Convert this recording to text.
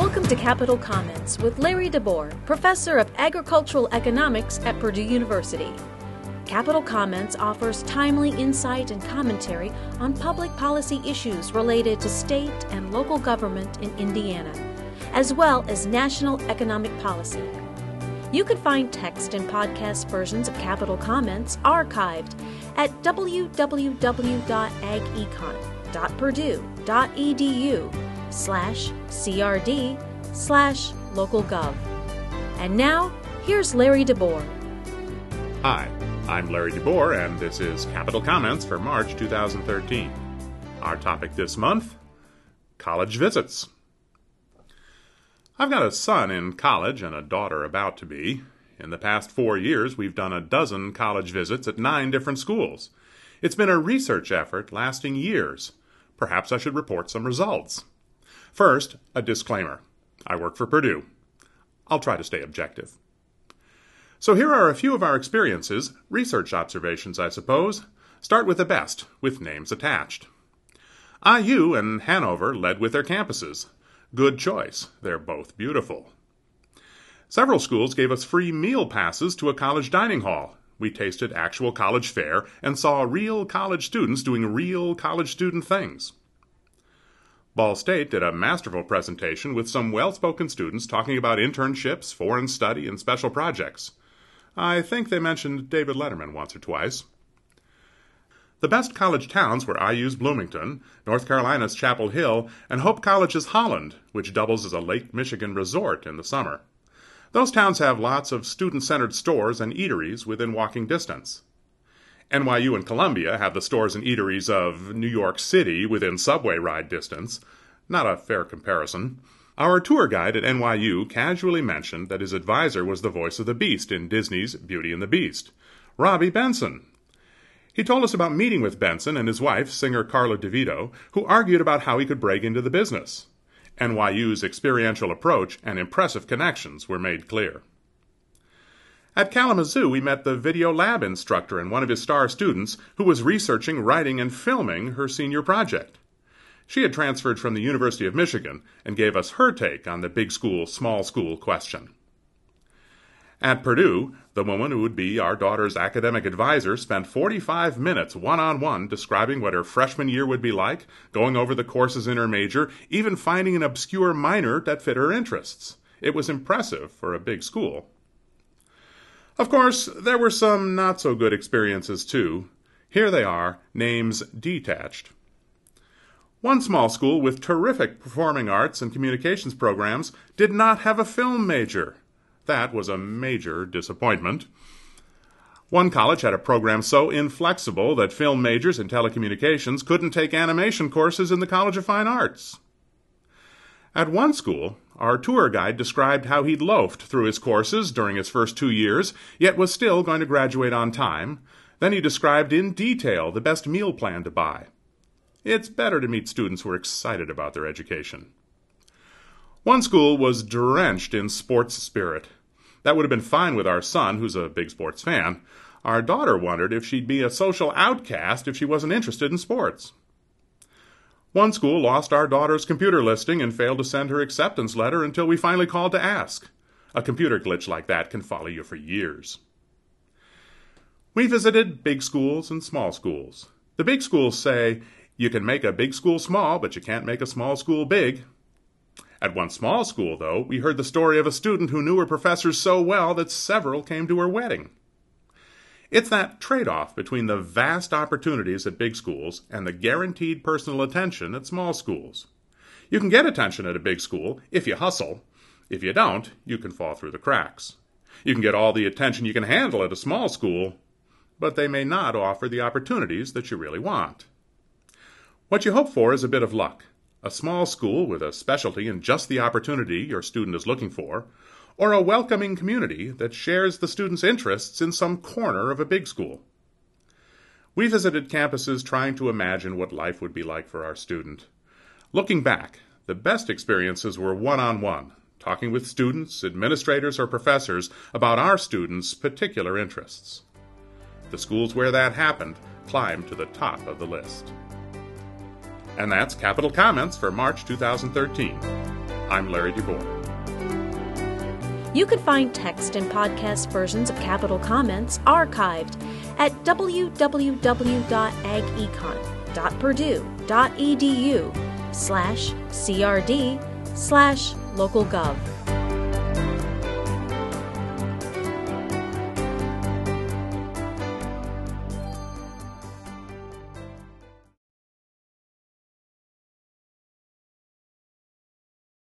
Welcome to Capital Comments with Larry DeBoer, Professor of Agricultural Economics at Purdue University. Capital Comments offers timely insight and commentary on public policy issues related to state and local government in Indiana, as well as national economic policy. You can find text and podcast versions of Capital Comments archived at www.agecon.purdue.edu slash crd slash localgov. And now, here's Larry DeBoer. Hi, I'm Larry DeBoer, and this is Capital Comments for March 2013. Our topic this month college visits. I've got a son in college and a daughter about to be. In the past four years, we've done a dozen college visits at nine different schools. It's been a research effort lasting years. Perhaps I should report some results. First, a disclaimer I work for Purdue. I'll try to stay objective. So here are a few of our experiences, research observations, I suppose. Start with the best, with names attached. IU and Hanover led with their campuses. Good choice. They're both beautiful. Several schools gave us free meal passes to a college dining hall. We tasted actual college fare and saw real college students doing real college student things. Ball State did a masterful presentation with some well spoken students talking about internships, foreign study, and special projects. I think they mentioned David Letterman once or twice. The best college towns were IU's Bloomington, North Carolina's Chapel Hill, and Hope College's Holland, which doubles as a Lake Michigan resort in the summer. Those towns have lots of student centered stores and eateries within walking distance. NYU and Columbia have the stores and eateries of New York City within subway ride distance. Not a fair comparison. Our tour guide at NYU casually mentioned that his advisor was the voice of the Beast in Disney's Beauty and the Beast, Robby Benson, he told us about meeting with Benson and his wife, singer Karla DeVito, who argued about how he could break into the business. NYU's experiential approach and impressive connections were made clear. At Kalamazoo, we met the video lab instructor and one of his star students who was researching, writing, and filming her senior project. She had transferred from the University of Michigan and gave us her take on the big school, small school question. At Purdue, the woman who would be our daughter's academic advisor spent 45 minutes one on one describing what her freshman year would be like, going over the courses in her major, even finding an obscure minor that fit her interests. It was impressive for a big school. Of course, there were some not so good experiences too. Here they are, names detached. One small school with terrific performing arts and communications programs did not have a film major. That was a major disappointment. One college had a program so inflexible that film majors in telecommunications couldn't take animation courses in the College of Fine Arts. At one school, our tour guide described how he'd loafed through his courses during his first two years, yet was still going to graduate on time. Then he described in detail the best meal plan to buy. It's better to meet students who are excited about their education. One school was drenched in sports spirit. That would have been fine with our son, who's a big sports fan. Our daughter wondered if she'd be a social outcast if she wasn't interested in sports. One school lost our daughter's computer listing and failed to send her acceptance letter until we finally called to ask. A computer glitch like that can follow you for years. We visited big schools and small schools. The big schools say, you can make a big school small, but you can't make a small school big. At one small school, though, we heard the story of a student who knew her professors so well that several came to her wedding. It's that trade off between the vast opportunities at big schools and the guaranteed personal attention at small schools. You can get attention at a big school if you hustle. If you don't, you can fall through the cracks. You can get all the attention you can handle at a small school, but they may not offer the opportunities that you really want. What you hope for is a bit of luck a small school with a specialty in just the opportunity your student is looking for, or a welcoming community that shares the student's interests in some corner of a big school. We visited campuses trying to imagine what life would be like for our student. Looking back, the best experiences were one on one, talking with students, administrators, or professors about our students' particular interests. The schools where that happened climbed to the top of the list. And that's Capital Comments for March 2013. I'm Larry DeBoer. You can find text and podcast versions of Capital Comments archived at www.agecon.purdue.edu slash crd slash localgov.